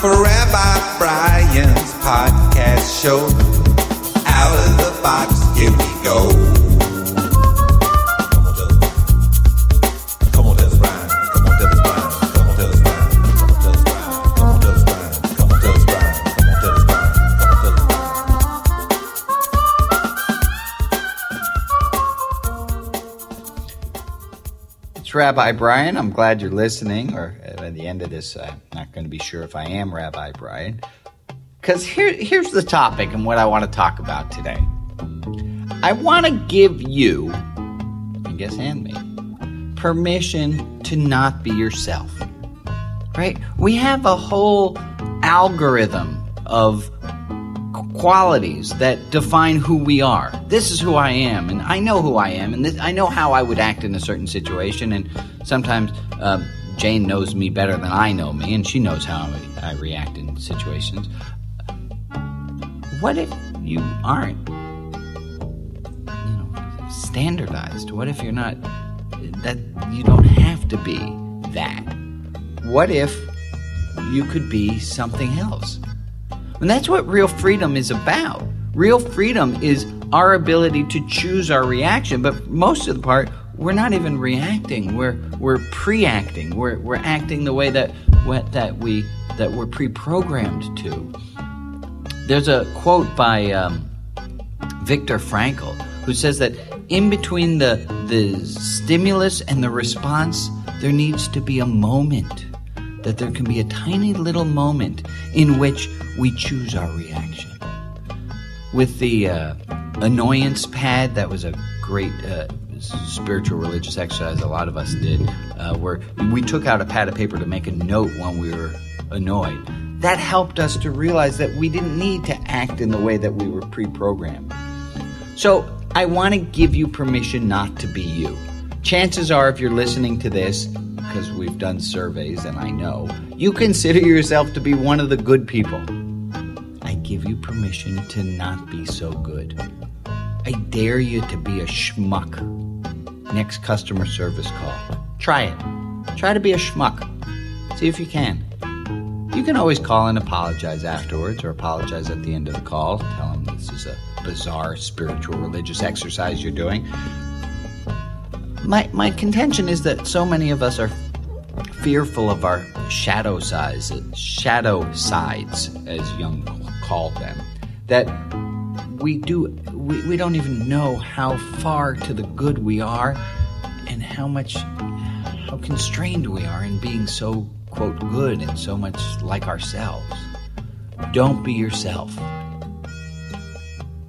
for Rabbi Brian's podcast show. Out of the box, here we go. Rabbi Brian. I'm glad you're listening, or at the end of this, I'm not going to be sure if I am Rabbi Brian. Because here, here's the topic and what I want to talk about today. I want to give you, I guess, and me, permission to not be yourself. Right? We have a whole algorithm of qualities that define who we are. This is who I am, and I know who I am, and this, I know how I would act in a certain situation. And sometimes um, Jane knows me better than I know me, and she knows how I, I react in situations. What if you aren't, you know, standardized? What if you're not that you don't have to be that? What if you could be something else? And that's what real freedom is about. Real freedom is our ability to choose our reaction, but most of the part, we're not even reacting. We're we're pre-acting. We're we're acting the way that what that we that we're pre-programmed to. There's a quote by um, Viktor Frankl who says that in between the the stimulus and the response, there needs to be a moment that there can be a tiny little moment in which we choose our reaction. With the uh, annoyance pad, that was a great uh, spiritual religious exercise a lot of us did, uh, where we took out a pad of paper to make a note when we were annoyed. That helped us to realize that we didn't need to act in the way that we were pre programmed. So, I want to give you permission not to be you. Chances are, if you're listening to this, because we've done surveys and I know, you consider yourself to be one of the good people. I give you permission to not be so good. I dare you to be a schmuck. Next customer service call. Try it. Try to be a schmuck. See if you can. You can always call and apologize afterwards or apologize at the end of the call. Tell them this is a bizarre spiritual religious exercise you're doing my my contention is that so many of us are fearful of our shadow sides, shadow sides, as Jung called them, that we do we, we don't even know how far to the good we are and how much how constrained we are in being so quote good and so much like ourselves. Don't be yourself.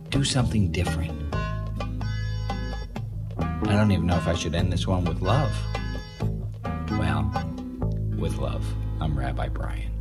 Do something different. I don't even know if I should end this one with love. Well, with love. I'm Rabbi Brian.